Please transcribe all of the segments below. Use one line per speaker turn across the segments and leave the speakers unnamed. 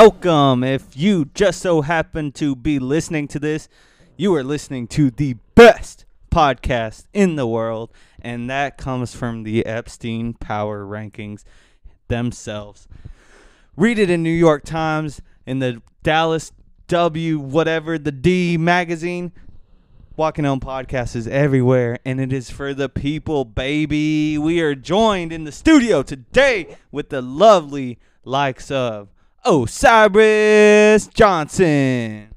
welcome. If you just so happen to be listening to this, you are listening to the best podcast in the world, and that comes from the Epstein Power Rankings themselves. Read it in New York Times, in the Dallas W, whatever, the D magazine. Walking Home Podcast is everywhere, and it is for the people, baby. We are joined in the studio today with the lovely likes of Osiris Johnson.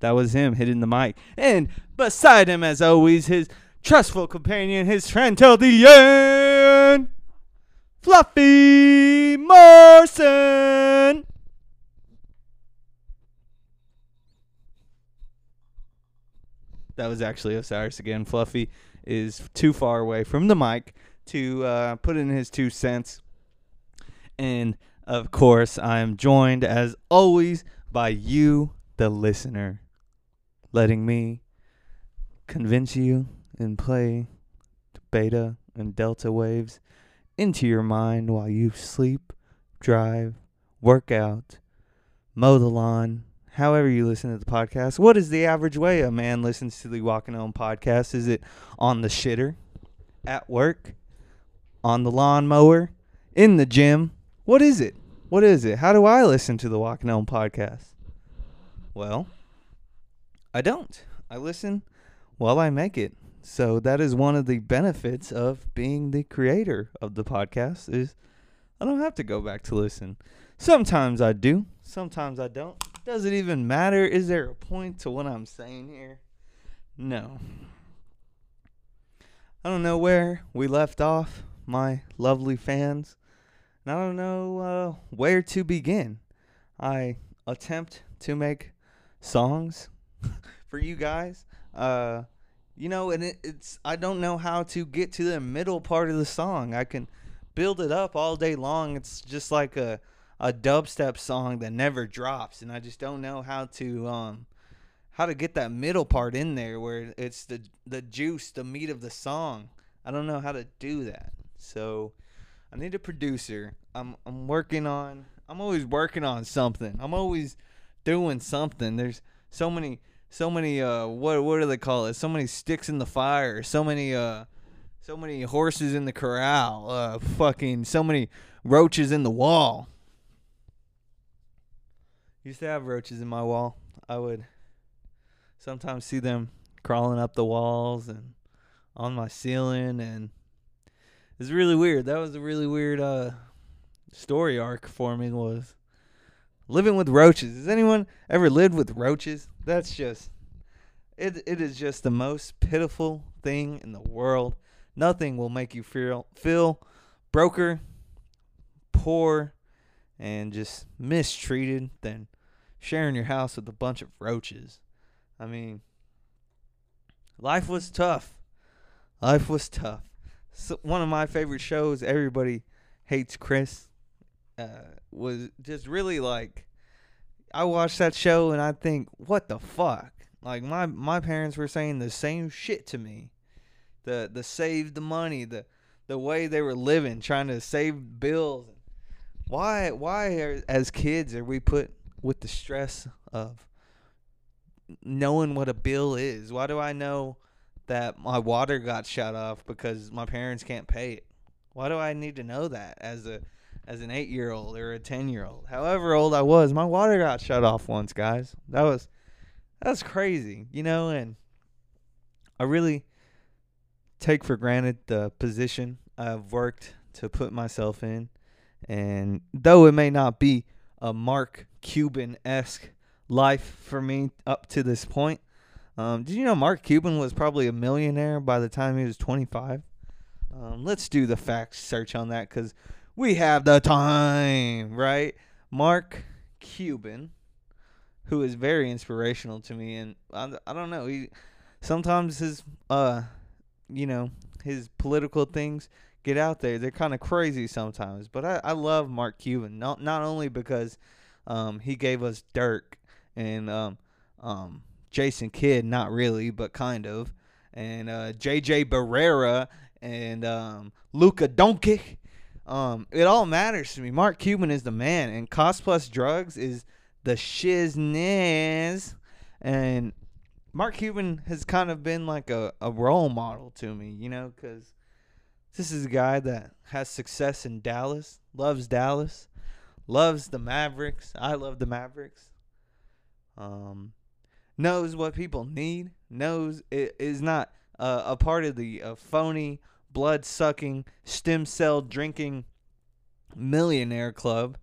That was him hitting the mic. And beside him, as always, his trustful companion, his friend till the end, Fluffy Morrison. That was actually Osiris again. Fluffy is too far away from the mic to uh, put in his two cents. And of course, I am joined as always by you, the listener, letting me convince you and play beta and delta waves into your mind while you sleep, drive, work out, mow the lawn, however you listen to the podcast. What is the average way a man listens to the Walking Home podcast? Is it on the shitter, at work, on the lawnmower, in the gym? What is it? What is it? How do I listen to the Walking Home podcast? Well, I don't. I listen while I make it. So that is one of the benefits of being the creator of the podcast is I don't have to go back to listen. Sometimes I do, sometimes I don't. Does it even matter? Is there a point to what I'm saying here? No. I don't know where we left off, my lovely fans. And I don't know uh, where to begin. I attempt to make songs for you guys. Uh, you know, and it, it's I don't know how to get to the middle part of the song. I can build it up all day long. It's just like a a dubstep song that never drops, and I just don't know how to um how to get that middle part in there where it's the the juice, the meat of the song. I don't know how to do that. So I need a producer. I'm I'm working on I'm always working on something. I'm always doing something. There's so many so many uh what what do they call it? So many sticks in the fire, so many uh so many horses in the corral, uh fucking so many roaches in the wall. Used to have roaches in my wall. I would sometimes see them crawling up the walls and on my ceiling and it's really weird. That was a really weird uh story arc forming was living with roaches. Has anyone ever lived with roaches? That's just it it is just the most pitiful thing in the world. Nothing will make you feel feel broker, poor, and just mistreated than sharing your house with a bunch of roaches. I mean, life was tough. Life was tough. So one of my favorite shows, Everybody Hates Chris, uh, was just really like. I watched that show and I think, what the fuck? Like my my parents were saying the same shit to me. The the save the money, the the way they were living, trying to save bills. Why why are, as kids are we put with the stress of knowing what a bill is? Why do I know that my water got shut off because my parents can't pay it? Why do I need to know that as a as an 8-year-old or a 10-year-old? However old I was, my water got shut off once, guys. That was that's crazy, you know, and I really take for granted the position I've worked to put myself in. And though it may not be a Mark Cuban esque life for me up to this point, um, did you know Mark Cuban was probably a millionaire by the time he was 25? Um, let's do the fact search on that because we have the time, right? Mark Cuban, who is very inspirational to me, and I, I don't know, he sometimes his uh, you know, his political things get out there. They're kind of crazy sometimes, but I, I love Mark Cuban not not only because um, he gave us Dirk and um, um, Jason Kidd, not really, but kind of, and uh, J.J. Barea and um, Luka Doncic. Um, it all matters to me. Mark Cuban is the man, and Cost Plus Drugs is the shizness. And Mark Cuban has kind of been like a, a role model to me, you know, because this is a guy that has success in Dallas, loves Dallas, loves the Mavericks. I love the Mavericks. Um, knows what people need, knows it is not uh, a part of the uh, phony, blood sucking, stem cell drinking millionaire club,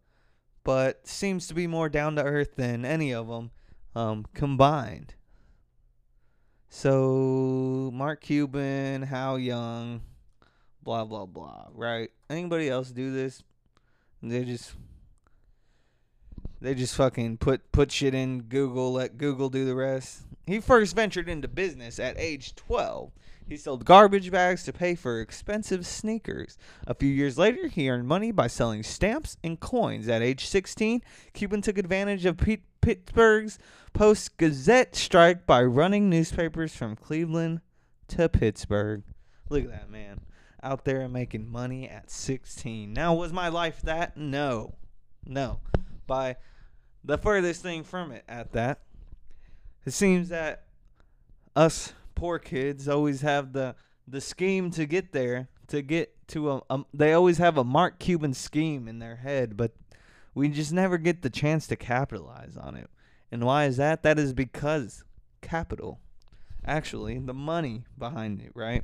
but seems to be more down to earth than any of them um, combined. So, Mark Cuban, How Young, blah, blah, blah, right? Anybody else do this? They just they just fucking put put shit in Google, let Google do the rest. He first ventured into business at age 12. He sold garbage bags to pay for expensive sneakers. A few years later, he earned money by selling stamps and coins. At age 16, Cuban took advantage of P- Pittsburgh's Post Gazette strike by running newspapers from Cleveland to Pittsburgh. Look at that man out there making money at 16. Now, was my life that? No. No. By the furthest thing from it at that. It seems that us poor kids always have the the scheme to get there, to get to a, a they always have a Mark Cuban scheme in their head, but we just never get the chance to capitalize on it. And why is that? That is because capital. Actually, the money behind it, right?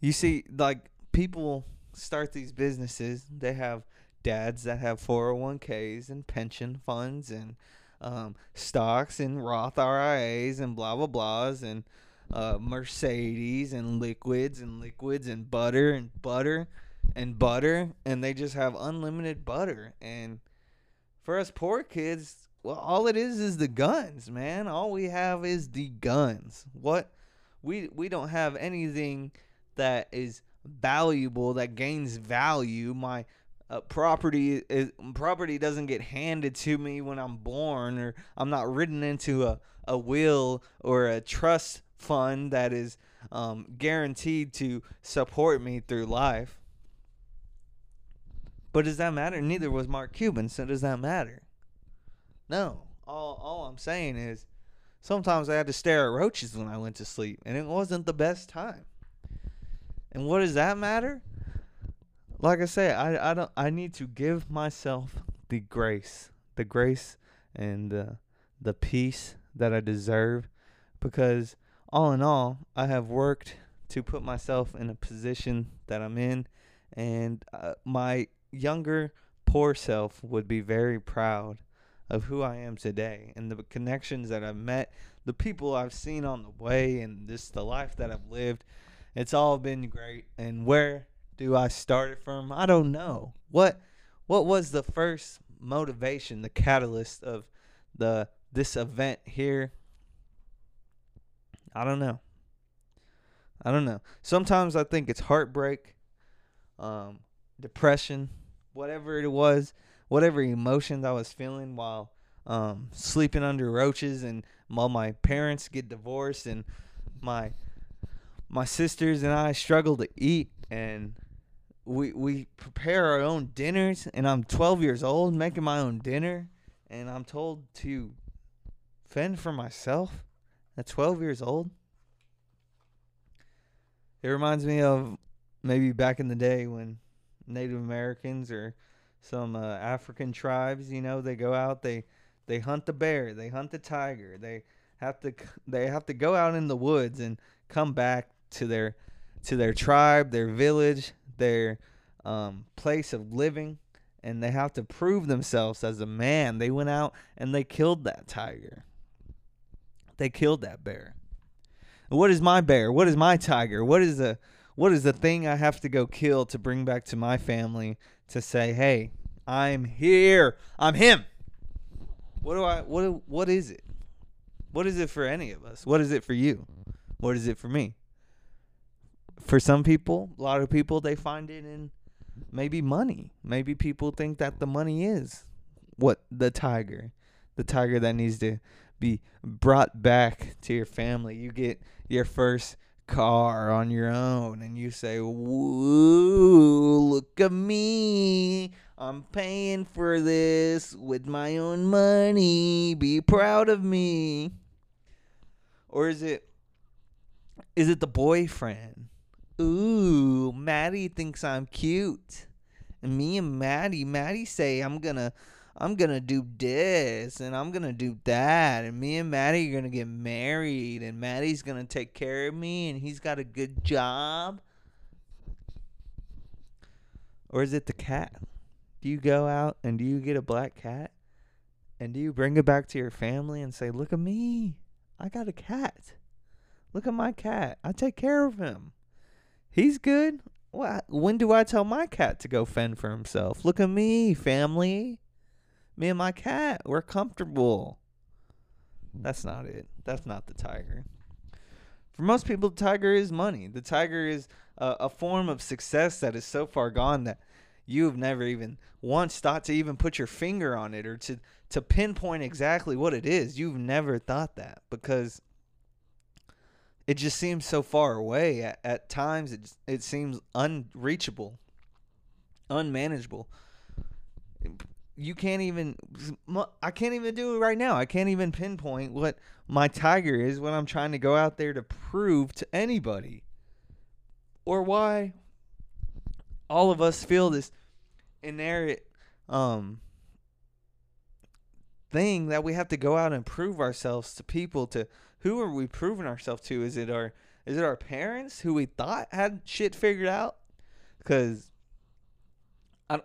You see, like people start these businesses, they have dads that have 401ks and pension funds and um, stocks and Roth IRAs and blah blah blahs and uh, Mercedes and liquids and liquids and butter and butter and butter and they just have unlimited butter. And for us poor kids well all it is is the guns man. All we have is the guns. What? We we don't have anything that is valuable that gains value. My uh, property is property doesn't get handed to me when I'm born, or I'm not written into a, a will or a trust fund that is um, guaranteed to support me through life. But does that matter? Neither was Mark Cuban, so does that matter? No. All all I'm saying is sometimes I had to stare at roaches when I went to sleep, and it wasn't the best time. And what does that matter? Like I say, I I don't I need to give myself the grace, the grace and the the peace that I deserve because all in all, I have worked to put myself in a position that I'm in and uh, my younger poor self would be very proud of who I am today and the connections that I've met, the people I've seen on the way and just the life that I've lived. It's all been great and where do I start it from? I don't know. What what was the first motivation, the catalyst of the this event here? I don't know. I don't know. Sometimes I think it's heartbreak, um, depression, whatever it was, whatever emotions I was feeling while um, sleeping under roaches and while my parents get divorced and my my sisters and I struggle to eat and we we prepare our own dinners and I'm 12 years old making my own dinner and I'm told to fend for myself at 12 years old. It reminds me of maybe back in the day when Native Americans or some uh, African tribes, you know, they go out, they they hunt the bear, they hunt the tiger, they have to they have to go out in the woods and come back to their to their tribe, their village, their um, place of living, and they have to prove themselves as a man. They went out and they killed that tiger. They killed that bear. What is my bear? What is my tiger? What is the what is the thing I have to go kill to bring back to my family to say, "Hey, I'm here. I'm him." What do I what what is it? What is it for any of us? What is it for you? What is it for me? For some people, a lot of people they find it in maybe money. Maybe people think that the money is what the tiger, the tiger that needs to be brought back to your family. You get your first car on your own and you say, Woo, look at me. I'm paying for this with my own money. Be proud of me. Or is it is it the boyfriend? Ooh, Maddie thinks I'm cute. And me and Maddie, Maddie say I'm gonna I'm gonna do this and I'm gonna do that and me and Maddie are gonna get married and Maddie's gonna take care of me and he's got a good job. Or is it the cat? Do you go out and do you get a black cat? And do you bring it back to your family and say, Look at me. I got a cat. Look at my cat. I take care of him. He's good. What? When do I tell my cat to go fend for himself? Look at me, family. Me and my cat, we're comfortable. That's not it. That's not the tiger. For most people, the tiger is money. The tiger is a, a form of success that is so far gone that you have never even once thought to even put your finger on it or to to pinpoint exactly what it is. You've never thought that because it just seems so far away. At, at times, it it seems unreachable, unmanageable. You can't even. I can't even do it right now. I can't even pinpoint what my tiger is when I'm trying to go out there to prove to anybody, or why all of us feel this inherent um thing that we have to go out and prove ourselves to people to who are we proving ourselves to? Is it our is it our parents who we thought had shit figured out? Because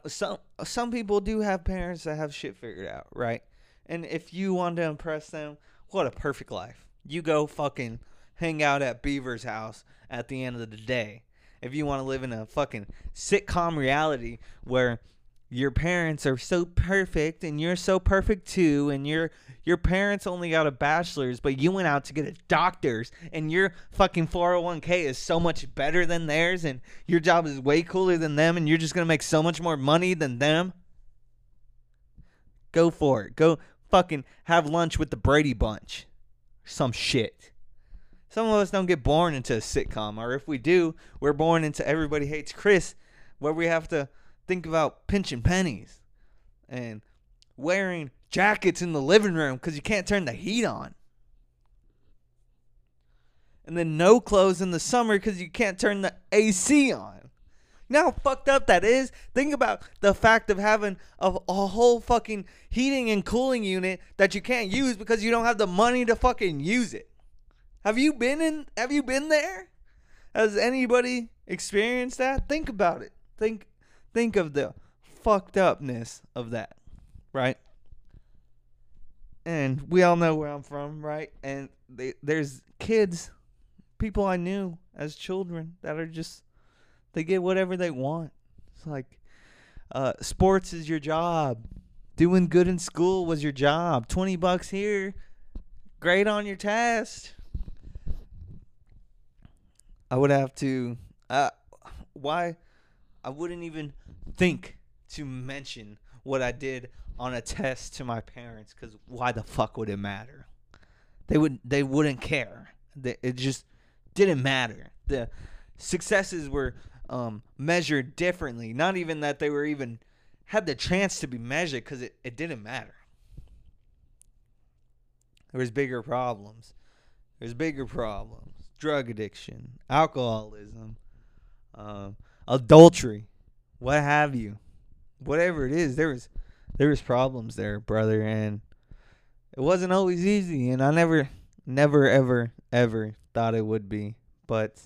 some some people do have parents that have shit figured out right? And if you want to impress them what a perfect life. You go fucking hang out at beaver's house at the end of the day. If you want to live in a fucking sitcom reality where your parents are so perfect and you're so perfect too and your your parents only got a bachelor's but you went out to get a doctor's and your fucking 401k is so much better than theirs and your job is way cooler than them and you're just going to make so much more money than them? Go for it. Go fucking have lunch with the Brady bunch. Some shit. Some of us don't get born into a sitcom or if we do we're born into everybody hates Chris where we have to think about pinching pennies and wearing jackets in the living room because you can't turn the heat on. And then no clothes in the summer because you can't turn the AC on. You know how fucked up that is? Think about the fact of having a, a whole fucking heating and cooling unit that you can't use because you don't have the money to fucking use it. Have you been in have you been there? Has anybody experienced that? Think about it. Think think of the fucked upness of that, right? And we all know where I'm from, right? And they, there's kids, people I knew as children that are just they get whatever they want. It's like uh, sports is your job. Doing good in school was your job. 20 bucks here. Great on your test. I would have to uh why I wouldn't even think to mention what I did on a test to my parents because why the fuck would it matter? They would they wouldn't care. It just didn't matter. The successes were um, measured differently. Not even that they were even had the chance to be measured because it, it didn't matter. There was bigger problems. There's bigger problems. Drug addiction, alcoholism, uh, adultery what have you, whatever it is, there was there was problems there, brother, and it wasn't always easy. And I never never ever ever thought it would be, but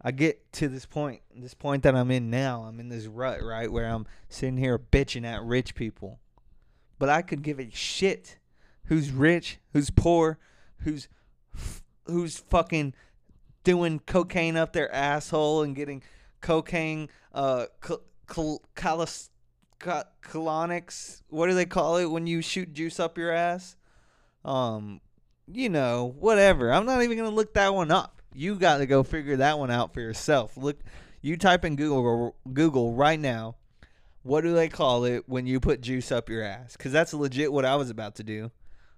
I get to this point, this point that I'm in now. I'm in this rut, right, where I'm sitting here bitching at rich people. But I could give a shit who's rich, who's poor, who's who's fucking doing cocaine up their asshole and getting cocaine uh cal- cal- calis- ca- colonics. What do they call it when you shoot juice up your ass? Um, you know, whatever. I'm not even gonna look that one up. You got to go figure that one out for yourself. Look, you type in Google Google right now. What do they call it when you put juice up your ass? Because that's legit what I was about to do.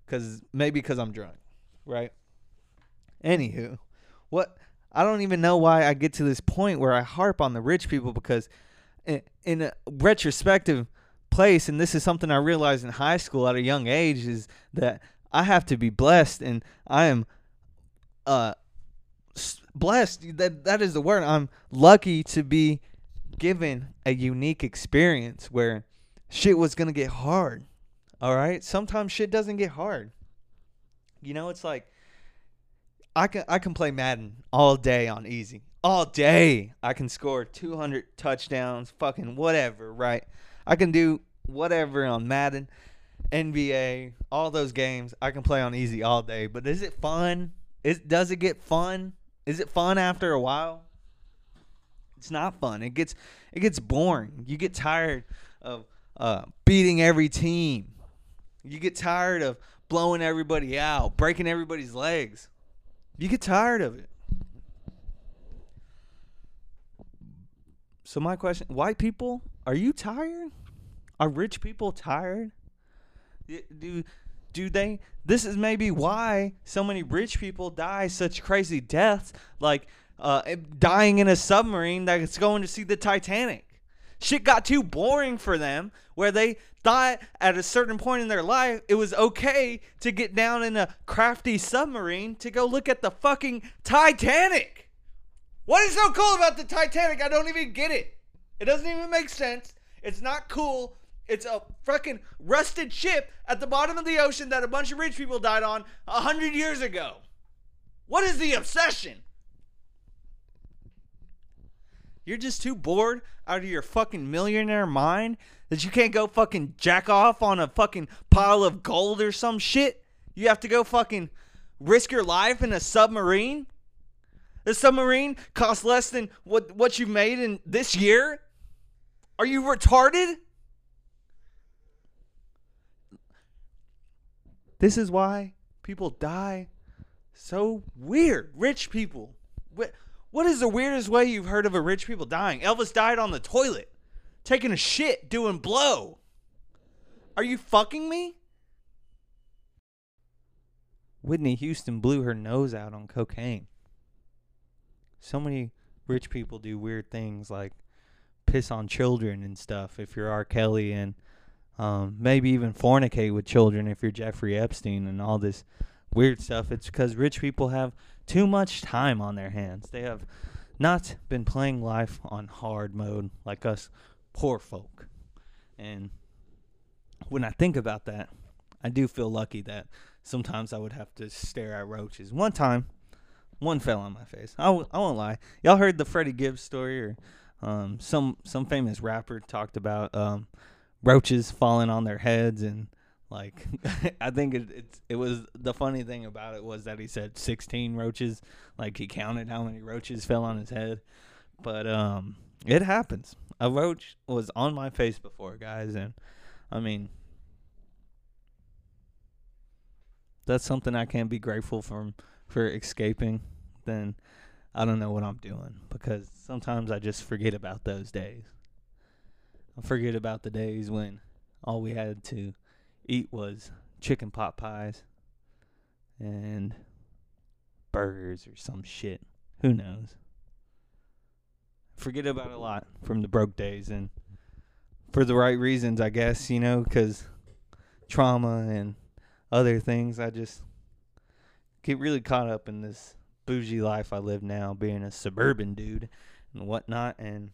Because maybe because I'm drunk, right? Anywho, what I don't even know why I get to this point where I harp on the rich people because in, a retrospective place, and this is something I realized in high school at a young age, is that I have to be blessed, and I am uh blessed. That that is the word. I'm lucky to be given a unique experience where shit was gonna get hard. All right, sometimes shit doesn't get hard. You know, it's like I can I can play Madden all day on easy. All day. I can score 200 touchdowns, fucking whatever, right? I can do whatever on Madden, NBA, all those games. I can play on easy all day. But is it fun? Is does it get fun? Is it fun after a while? It's not fun. It gets it gets boring. You get tired of uh, beating every team. You get tired of blowing everybody out, breaking everybody's legs. You get tired of it. So my question, white people, are you tired? Are rich people tired? Do do they this is maybe why so many rich people die such crazy deaths like uh, dying in a submarine that's going to see the Titanic. Shit got too boring for them where they thought at a certain point in their life it was okay to get down in a crafty submarine to go look at the fucking Titanic. What is so cool about the Titanic? I don't even get it. It doesn't even make sense. It's not cool. It's a fucking rusted ship at the bottom of the ocean that a bunch of rich people died on a hundred years ago. What is the obsession? You're just too bored out of your fucking millionaire mind that you can't go fucking jack off on a fucking pile of gold or some shit. You have to go fucking risk your life in a submarine. The submarine costs less than what what you made in this year. Are you retarded? This is why people die so weird. Rich people. What is the weirdest way you've heard of a rich people dying? Elvis died on the toilet, taking a shit, doing blow. Are you fucking me? Whitney Houston blew her nose out on cocaine. So many rich people do weird things like piss on children and stuff if you're R. Kelly and um, maybe even fornicate with children if you're Jeffrey Epstein and all this weird stuff. It's because rich people have too much time on their hands. They have not been playing life on hard mode like us poor folk. And when I think about that, I do feel lucky that sometimes I would have to stare at roaches. One time, one fell on my face. I w- I won't lie. Y'all heard the Freddie Gibbs story or um, some some famous rapper talked about um, roaches falling on their heads and like I think it it's, it was the funny thing about it was that he said 16 roaches. Like he counted how many roaches fell on his head. But um it happens. A roach was on my face before guys and I mean that's something I can't be grateful for for escaping then I don't know what I'm doing. Because sometimes I just forget about those days. I forget about the days when all we had to eat was chicken pot pies and burgers or some shit. Who knows? Forget about a lot from the broke days and for the right reasons, I guess, you know, because trauma and other things. I just get really caught up in this bougie life I live now, being a suburban dude and whatnot. And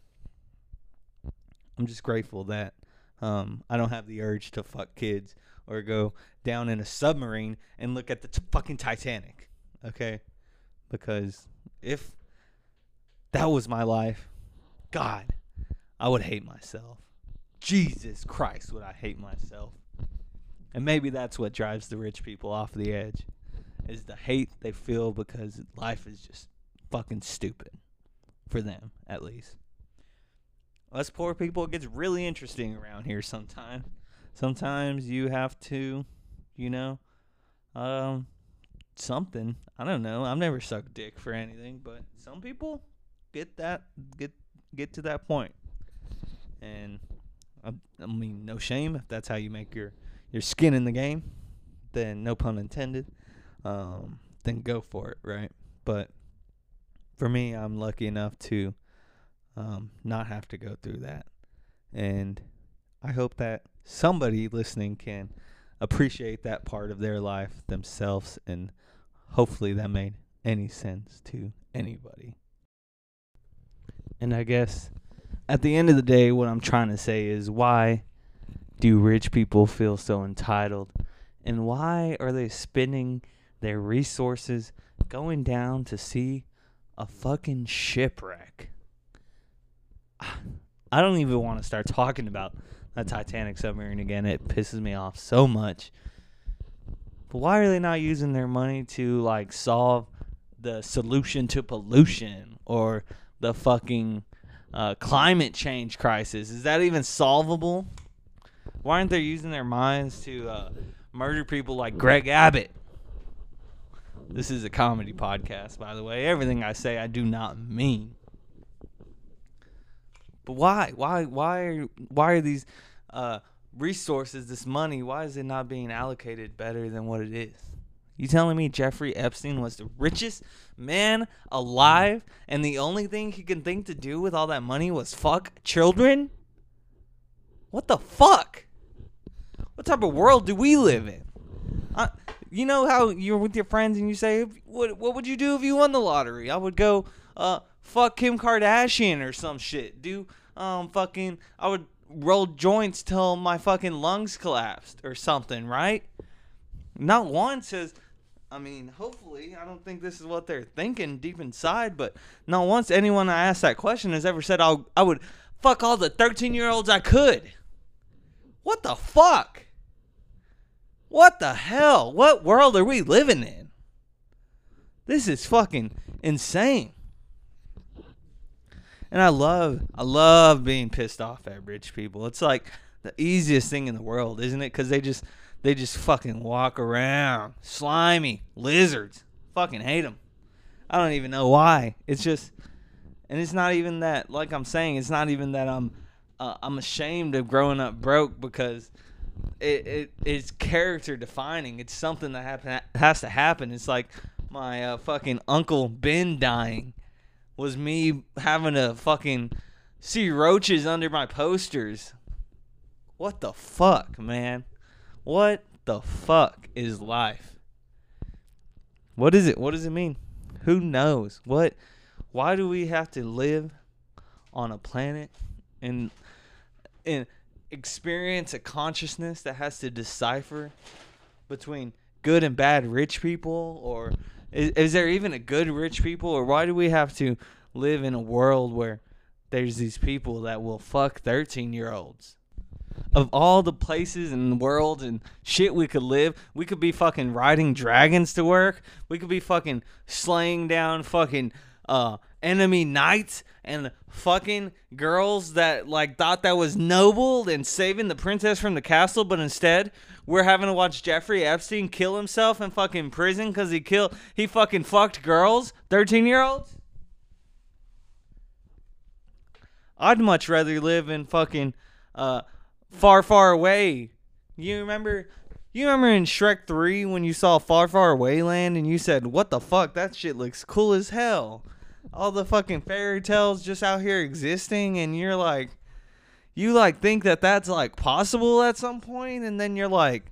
I'm just grateful that um, I don't have the urge to fuck kids or go down in a submarine and look at the t- fucking Titanic. Okay? Because if that was my life, God, I would hate myself. Jesus Christ, would I hate myself. And maybe that's what drives the rich people off the edge is the hate they feel because life is just fucking stupid for them at least. Us poor people it gets really interesting around here sometimes. Sometimes you have to, you know, um something. I don't know. I've never sucked dick for anything, but some people get that get get to that point. And I, I mean, no shame if that's how you make your your skin in the game. Then no pun intended. Um, then go for it, right? But for me, I'm lucky enough to um, not have to go through that, and I hope that somebody listening can appreciate that part of their life themselves, and hopefully that made any sense to anybody. And I guess at the end of the day, what I'm trying to say is why do rich people feel so entitled? And why are they spending their resources going down to see a fucking shipwreck? I don't even want to start talking about the Titanic submarine again. It pisses me off so much. But why are they not using their money to like solve the solution to pollution or the fucking uh, climate change crisis. Is that even solvable? Why aren't they using their minds to uh, murder people like Greg Abbott? This is a comedy podcast, by the way. Everything I say, I do not mean. But why? Why? Why are why are these uh, resources, this money, why is it not being allocated better than what it is? You telling me Jeffrey Epstein was the richest man alive and the only thing he can think to do with all that money was fuck children? What the fuck? What type of world do we live in? Uh, you know how you're with your friends and you say, "What what would you do if you won the lottery?" I would go, uh, fuck Kim Kardashian or some shit. Do um fucking I would roll joints till my fucking lungs collapsed or something, right? Not once has I mean, hopefully, I don't think this is what they're thinking deep inside, but not once anyone I asked that question has ever said I'll, I would fuck all the 13 year olds I could. What the fuck? What the hell? What world are we living in? This is fucking insane. And I love, I love being pissed off at rich people. It's like the easiest thing in the world, isn't it? Because they just they just fucking walk around. Slimy. Lizards. Fucking hate them. I don't even know why. It's just, and it's not even that, like I'm saying, it's not even that I'm, uh, I'm ashamed of growing up broke because it, it it's character defining. It's something that happen has to happen. It's like my uh, fucking uncle Ben dying was me having to fucking see roaches under my posters. What the fuck, man? What the fuck is life? What is it? What does it mean? Who knows? What why do we have to live on a planet and and experience a consciousness that has to decipher between good and bad rich people or is, is there even a good rich people or why do we have to live in a world where there's these people that will fuck 13 year olds of all the places in the world and shit we could live, we could be fucking riding dragons to work. We could be fucking slaying down fucking uh enemy knights and fucking girls that like thought that was noble and saving the princess from the castle, but instead we're having to watch Jeffrey Epstein kill himself in fucking prison because he killed he fucking fucked girls, thirteen year olds. I'd much rather live in fucking uh far, far away. You remember? You remember in Shrek 3 when you saw Far, Far Away Land and you said, What the fuck? That shit looks cool as hell. All the fucking fairy tales just out here existing, and you're like, you like think that that's like possible at some point, and then you're like,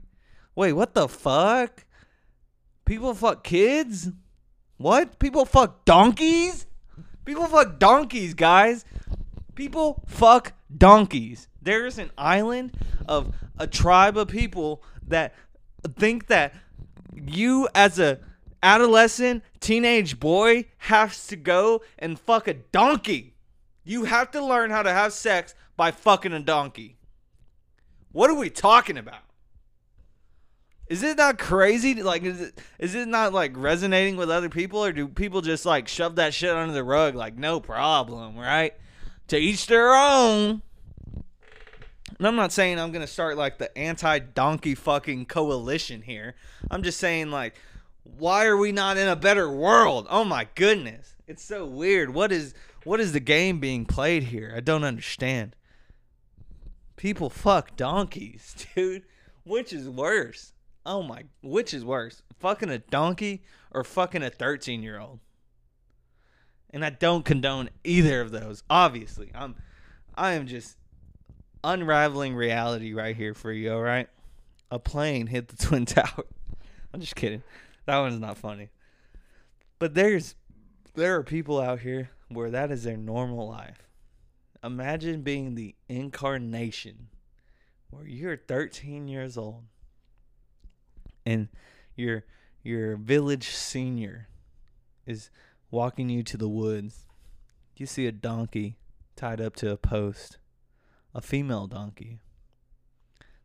Wait, what the fuck? People fuck kids? What? People fuck donkeys? People fuck donkeys, guys. People fuck donkeys. There's an island of a tribe of people that think that you as a adolescent teenage boy has to go and fuck a donkey. You have to learn how to have sex by fucking a donkey. What are we talking about? Is it not crazy? Like, is it is it not like resonating with other people, or do people just like shove that shit under the rug? Like, no problem, right? To each their own. And I'm not saying I'm gonna start like the anti-donkey fucking coalition here. I'm just saying like, why are we not in a better world? Oh my goodness, it's so weird. What is what is the game being played here? I don't understand. People fuck donkeys, dude. Which is worse? Oh my, which is worse? Fucking a donkey or fucking a 13 year old? And I don't condone either of those. Obviously, I'm, I am just unraveling reality right here for you. All right, a plane hit the twin tower. I'm just kidding. That one's not funny. But there's, there are people out here where that is their normal life. Imagine being the incarnation where you're 13 years old and your your village senior is walking you to the woods. You see a donkey tied up to a post, a female donkey.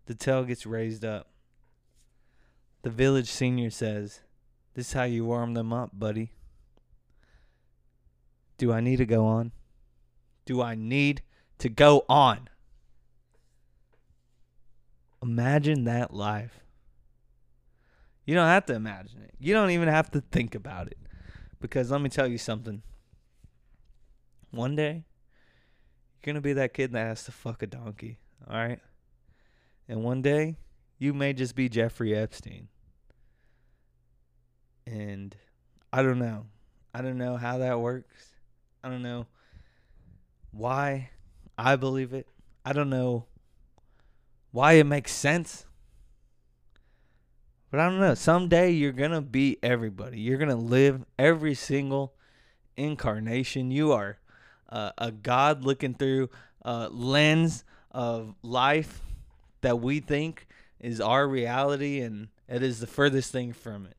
The tail gets raised up. The village senior says, This is how you warm them up, buddy. Do I need to go on? Do I need to go on? Imagine that life. You don't have to imagine it. You don't even have to think about it. Because let me tell you something. One day, you're going to be that kid that has to fuck a donkey. All right? And one day, you may just be Jeffrey Epstein. And I don't know. I don't know how that works. I don't know why I believe it. I don't know why it makes sense. But I don't know. Someday you're going to be everybody. You're going to live every single incarnation. You are uh, a God looking through a lens of life that we think is our reality, and it is the furthest thing from it.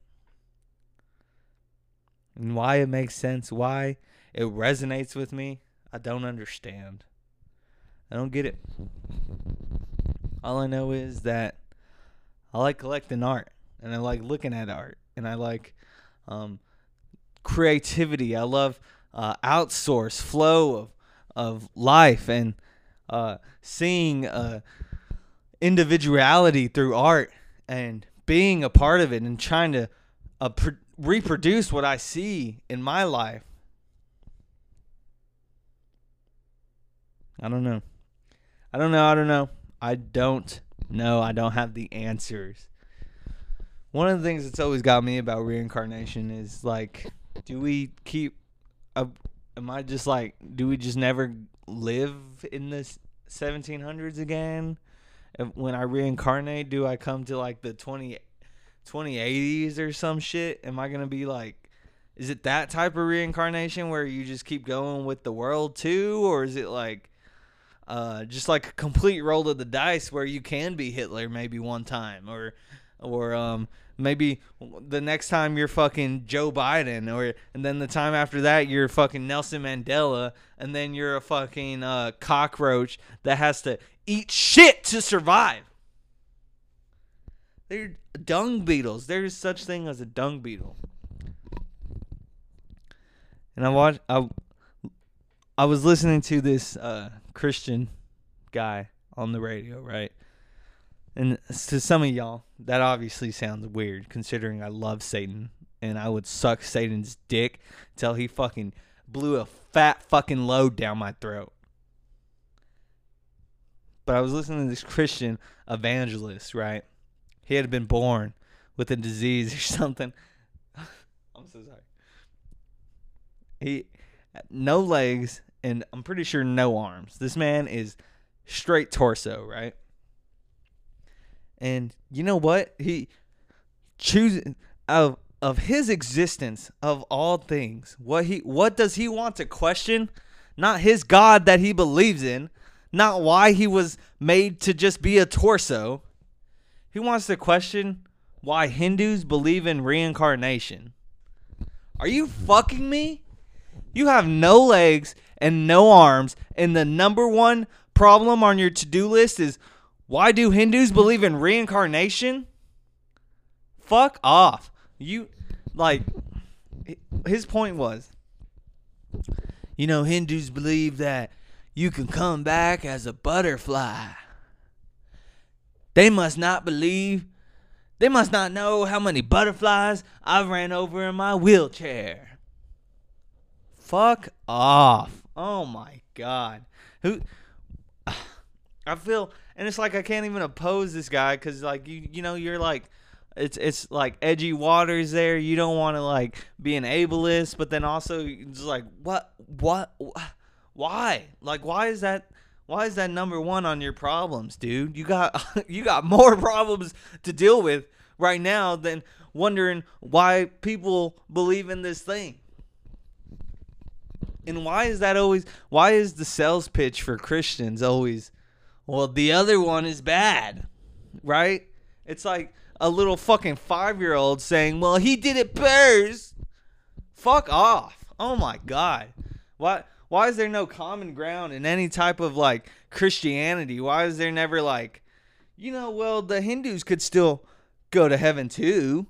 And why it makes sense, why it resonates with me, I don't understand. I don't get it. All I know is that I like collecting art and I like looking at art and I like um, creativity. I love uh, outsource flow of of life and uh, seeing uh, individuality through art and being a part of it and trying to uh, reproduce what I see in my life. I don't know. I don't know. I don't know. I don't know. I don't have the answers one of the things that's always got me about reincarnation is like, do we keep? Am I just like, do we just never live in the 1700s again? When I reincarnate, do I come to like the 20, 2080s or some shit? Am I gonna be like? Is it that type of reincarnation where you just keep going with the world too, or is it like? Uh, just like a complete roll of the dice where you can be Hitler maybe one time or or um maybe the next time you're fucking Joe Biden, or and then the time after that you're fucking Nelson Mandela, and then you're a fucking uh, cockroach that has to eat shit to survive. They're dung beetles. There is such thing as a dung beetle. And I watched. I I was listening to this uh, Christian guy on the radio, right? And to some of y'all, that obviously sounds weird considering I love Satan and I would suck Satan's dick till he fucking blew a fat fucking load down my throat. But I was listening to this Christian evangelist, right? He had been born with a disease or something. I'm so sorry. He no legs and I'm pretty sure no arms. This man is straight torso, right? And you know what? He chooses of of his existence of all things. What he what does he want to question? Not his God that he believes in, not why he was made to just be a torso. He wants to question why Hindus believe in reincarnation. Are you fucking me? You have no legs and no arms, and the number one problem on your to do list is why do Hindus believe in reincarnation? Fuck off. You, like, his point was, you know, Hindus believe that you can come back as a butterfly. They must not believe, they must not know how many butterflies I've ran over in my wheelchair. Fuck off. Oh my god. Who I feel and it's like I can't even oppose this guy cuz like you you know you're like it's it's like edgy waters there. You don't want to like be an ableist, but then also just like what what why? Like why is that why is that number 1 on your problems, dude? You got you got more problems to deal with right now than wondering why people believe in this thing. And why is that always why is the sales pitch for Christians always well the other one is bad? Right? It's like a little fucking 5-year-old saying, "Well, he did it first." Fuck off. Oh my god. Why why is there no common ground in any type of like Christianity? Why is there never like you know, well, the Hindus could still go to heaven too.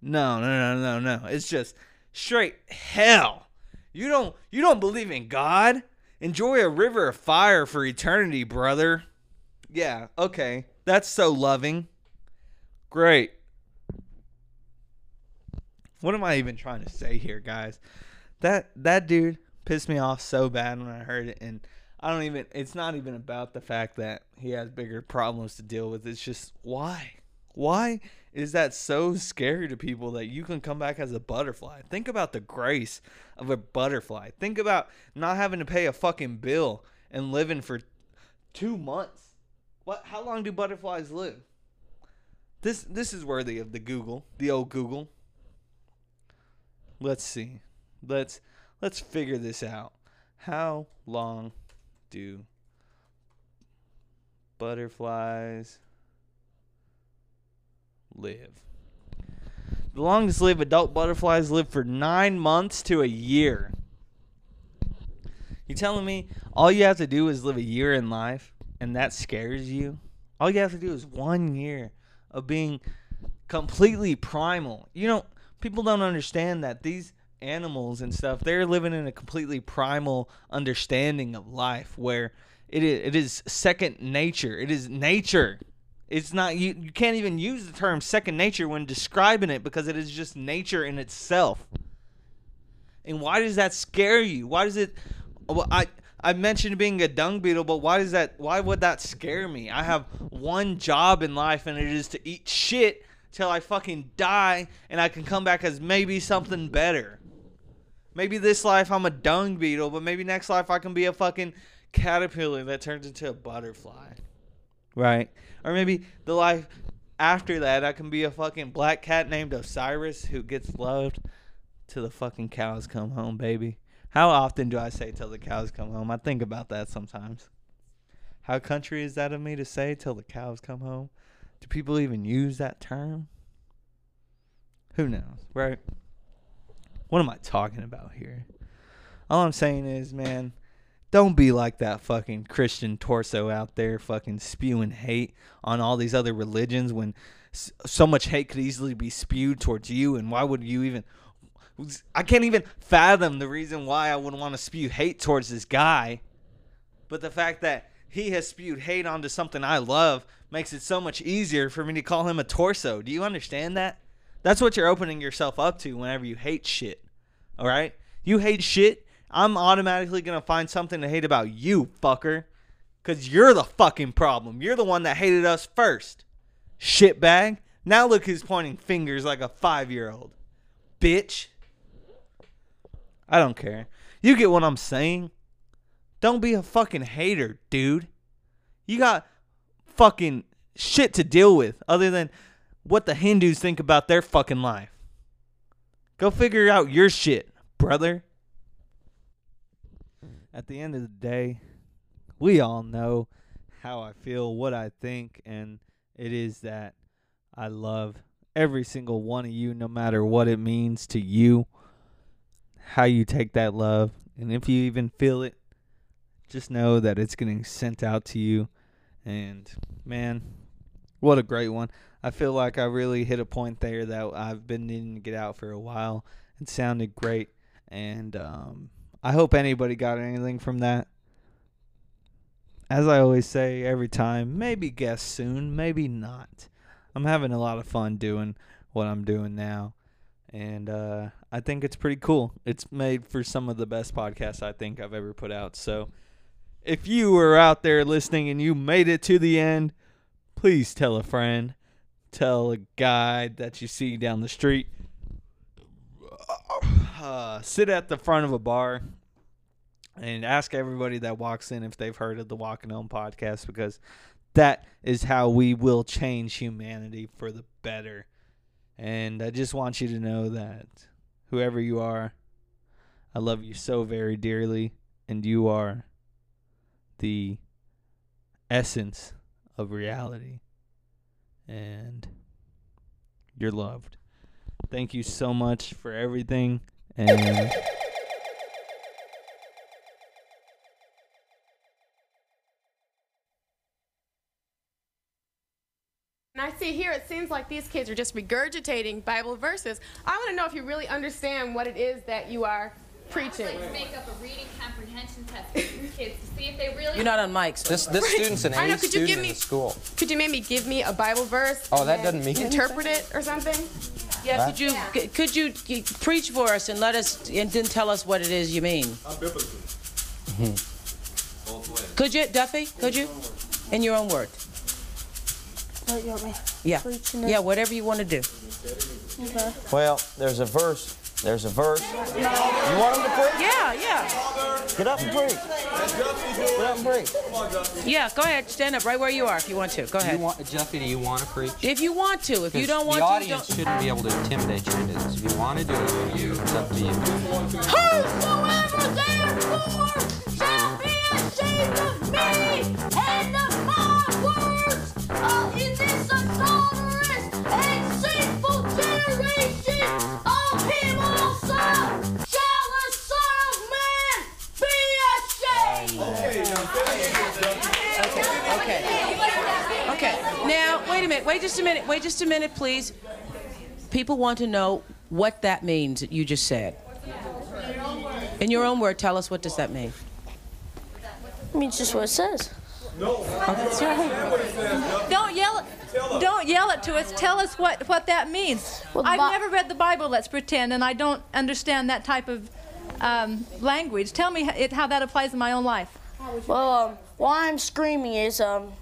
No, no, no, no, no. It's just straight hell. You don't you don't believe in God? Enjoy a river of fire for eternity, brother. Yeah, okay. That's so loving. Great. What am I even trying to say here, guys? That that dude pissed me off so bad when I heard it and I don't even it's not even about the fact that he has bigger problems to deal with. It's just why? Why is that so scary to people that you can come back as a butterfly? Think about the grace of a butterfly. Think about not having to pay a fucking bill and living for 2 months. What how long do butterflies live? This this is worthy of the Google, the old Google. Let's see. Let's let's figure this out. How long do butterflies live? The longest lived adult butterflies live for nine months to a year. You telling me all you have to do is live a year in life and that scares you? All you have to do is one year of being completely primal. You know, people don't understand that these animals and stuff, they're living in a completely primal understanding of life where it is, it is second nature. It is nature. It's not you you can't even use the term second nature when describing it because it is just nature in itself. And why does that scare you? Why does it well, I I mentioned being a dung beetle, but why does that why would that scare me? I have one job in life and it is to eat shit till I fucking die and I can come back as maybe something better. Maybe this life I'm a dung beetle, but maybe next life I can be a fucking caterpillar that turns into a butterfly. Right? Or maybe the life after that I can be a fucking black cat named Osiris who gets loved till the fucking cows come home, baby. How often do I say till the cows come home? I think about that sometimes. How country is that of me to say till the cows come home? Do people even use that term? Who knows, right? What am I talking about here? All I'm saying is, man, don't be like that fucking Christian torso out there fucking spewing hate on all these other religions when so much hate could easily be spewed towards you and why would you even I can't even fathom the reason why I would want to spew hate towards this guy. But the fact that he has spewed hate onto something I love makes it so much easier for me to call him a torso. Do you understand that? That's what you're opening yourself up to whenever you hate shit. All right? You hate shit, I'm automatically going to find something to hate about you, fucker. Because you're the fucking problem. You're the one that hated us first. Shitbag. Now look who's pointing fingers like a five year old. Bitch. I don't care. You get what I'm saying? Don't be a fucking hater, dude. You got fucking shit to deal with other than what the Hindus think about their fucking life. Go figure out your shit, brother. At the end of the day, we all know how I feel, what I think, and It is that I love every single one of you, no matter what it means to you, how you take that love. And if you even feel it, just know that it's getting sent out to you. And man, what a great one. I feel like I really hit a point there that I've been needing to get out for a while. It sounded great. And um, I hope anybody got anything from that. As I always say every time, maybe guess soon, maybe not. I'm having a lot of fun doing what I'm doing now. And uh, I think it's pretty cool. It's made for some of the best podcasts I think I've ever put out. So if you were out there listening and you made it to the end, please tell a friend, tell a guy that you see down the street. Uh, sit at the front of a bar and ask everybody that walks in if they've heard of the Walking Home podcast because that is how we will change humanity for the better. And I just want you to know that whoever you are, I love you so very dearly, and you are the essence of reality. And you're loved. Thank you so much for everything. And.
And I see here it seems like these kids are just regurgitating Bible verses. I want to know if you really understand what it is that you are preaching.
Like make up a reading comprehension test for these kids to see if they really.
You're not on mics. So.
This this student's an
I know,
A
could you
student
give
in
me-
the school.
Could you maybe give me a Bible verse?
Oh, that doesn't mean
interpret it or something.
yeah, could you c- could you g- preach for us and let us and then tell us what it is you mean? Could you, Duffy? Could you? In your own words.
What you want me
Yeah. Yeah, whatever you want to do.
Okay.
Well, there's a verse. There's a verse. You want him to preach?
Yeah, yeah,
Get up and preach. Get up and preach.
yeah. Go ahead, stand up right where you are if you want to. Go
You
ahead.
want, Jeffy, do you want to preach?
If you want to. If you don't want
the
to,
audience
don't.
shouldn't be able to intimidate your kids. If you want to do it, it's up to you.
Whosoever therefore shall be ashamed of me and of my words uh, in this adulterous and sinful generation, ashamed.
Okay. Okay. Now, wait a minute. Wait just a minute. Wait just a minute, please. People want to know what that means that you just said. In your own word, tell us what does that mean?
It means just what it says. No.
Don't yell it. Don't yell it to us. Tell us what, what that means.
Well,
I've
Bi-
never read the Bible, let's pretend, and I don't understand that type of um, language. Tell me it, how that applies in my own life.
Well, um, why I'm screaming is um,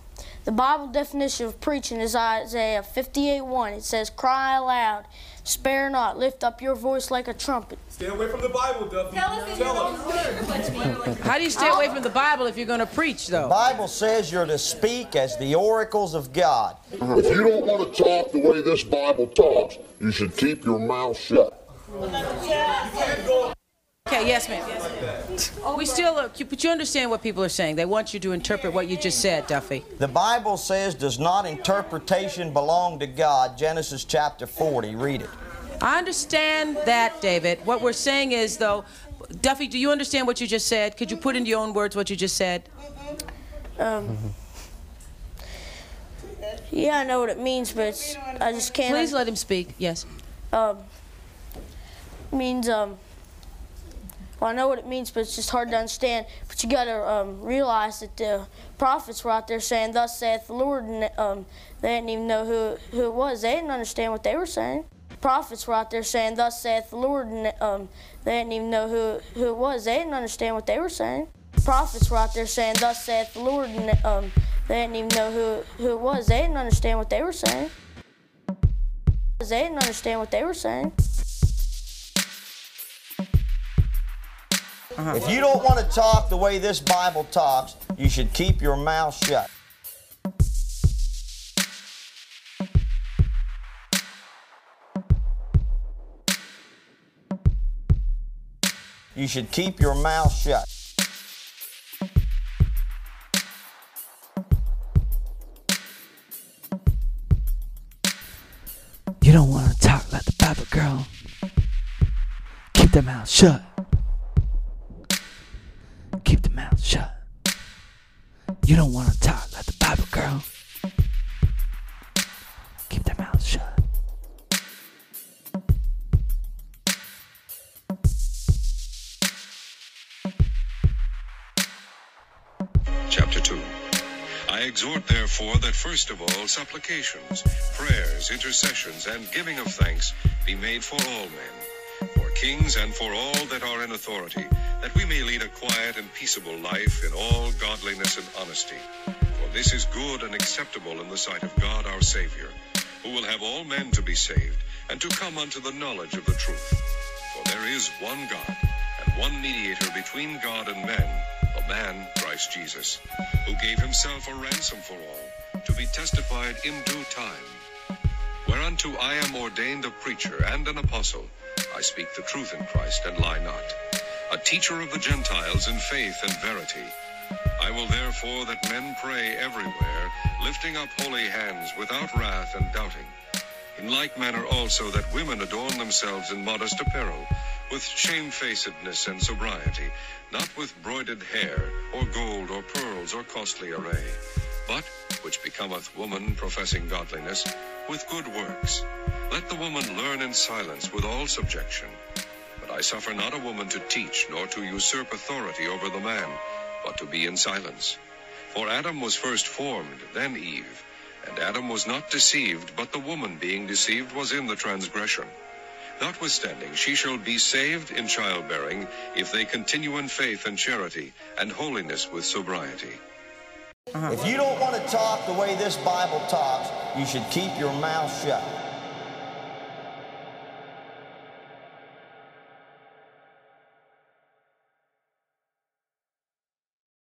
the Bible definition of preaching is Isaiah 58:1. It says, "Cry aloud, spare not, lift up your voice like a trumpet."
Stay away from the Bible, Duffy.
Tell us in your own words.
How do you stay away from the Bible if you're going to preach, though?
The Bible says you're to speak as the oracles of God.
If you don't want to talk the way this Bible talks, you should keep your mouth shut.
Okay, yes, ma'am. We still, uh, you- but you understand what people are saying. They want you to interpret what you just said, Duffy.
The Bible says, does not interpretation belong to God? Genesis chapter 40. Read it.
I understand that, David. What we're saying is, though, Duffy, do you understand what you just said? Could you put into your own words what you just said?
Um, yeah, I know what it means, but it's, I just can't.
Please let him speak. Yes.
um, means um. Well, I know what it means, but it's just hard to understand. But you got to um, realize that the prophets were out there saying, "Thus saith the Lord," and um, they didn't even know who who it was. They didn't understand what they were saying. Prophets were out there saying, "Thus saith the Lord," and um, they didn't even know who who it was. They didn't understand what they were saying. Prophets were out there saying, "Thus saith the Lord," and um, they didn't even know who who it was. They didn't understand what they were saying. They didn't understand what they were saying. Uh-huh.
If you don't want to talk the way this Bible talks, you should keep your mouth shut. You should keep your mouth shut.
You don't want to talk like the Bible girl. Keep the mouth shut.
First of all supplications, prayers, intercessions, and giving of thanks be made for all men, for kings and for all that are in authority, that we may lead a quiet and peaceable life in all godliness and honesty. For this is good and acceptable in the sight of God our Savior, who will have all men to be saved, and to come unto the knowledge of the truth. For there is one God, and one mediator between God and men, a man Christ Jesus, who gave himself a ransom for all, to be testified in due time. Whereunto I am ordained a preacher and an apostle. I speak the truth in Christ and lie not. A teacher of the Gentiles in faith and verity. I will therefore that men pray everywhere, lifting up holy hands without wrath and doubting. In like manner also that women adorn themselves in modest apparel, with shamefacedness and sobriety, not with broidered hair, or gold, or pearls, or costly array, but, which becometh woman professing godliness, with good works. Let the woman learn in silence with all subjection. But I suffer not a woman to teach, nor to usurp authority over the man, but to be in silence. For Adam was first formed, then Eve. And Adam was not deceived, but the woman being deceived was in the transgression. Notwithstanding, she shall be saved in childbearing, if they continue in faith and charity, and holiness with sobriety. Uh-huh.
If you don't want to talk the way this Bible talks, you should keep your mouth shut.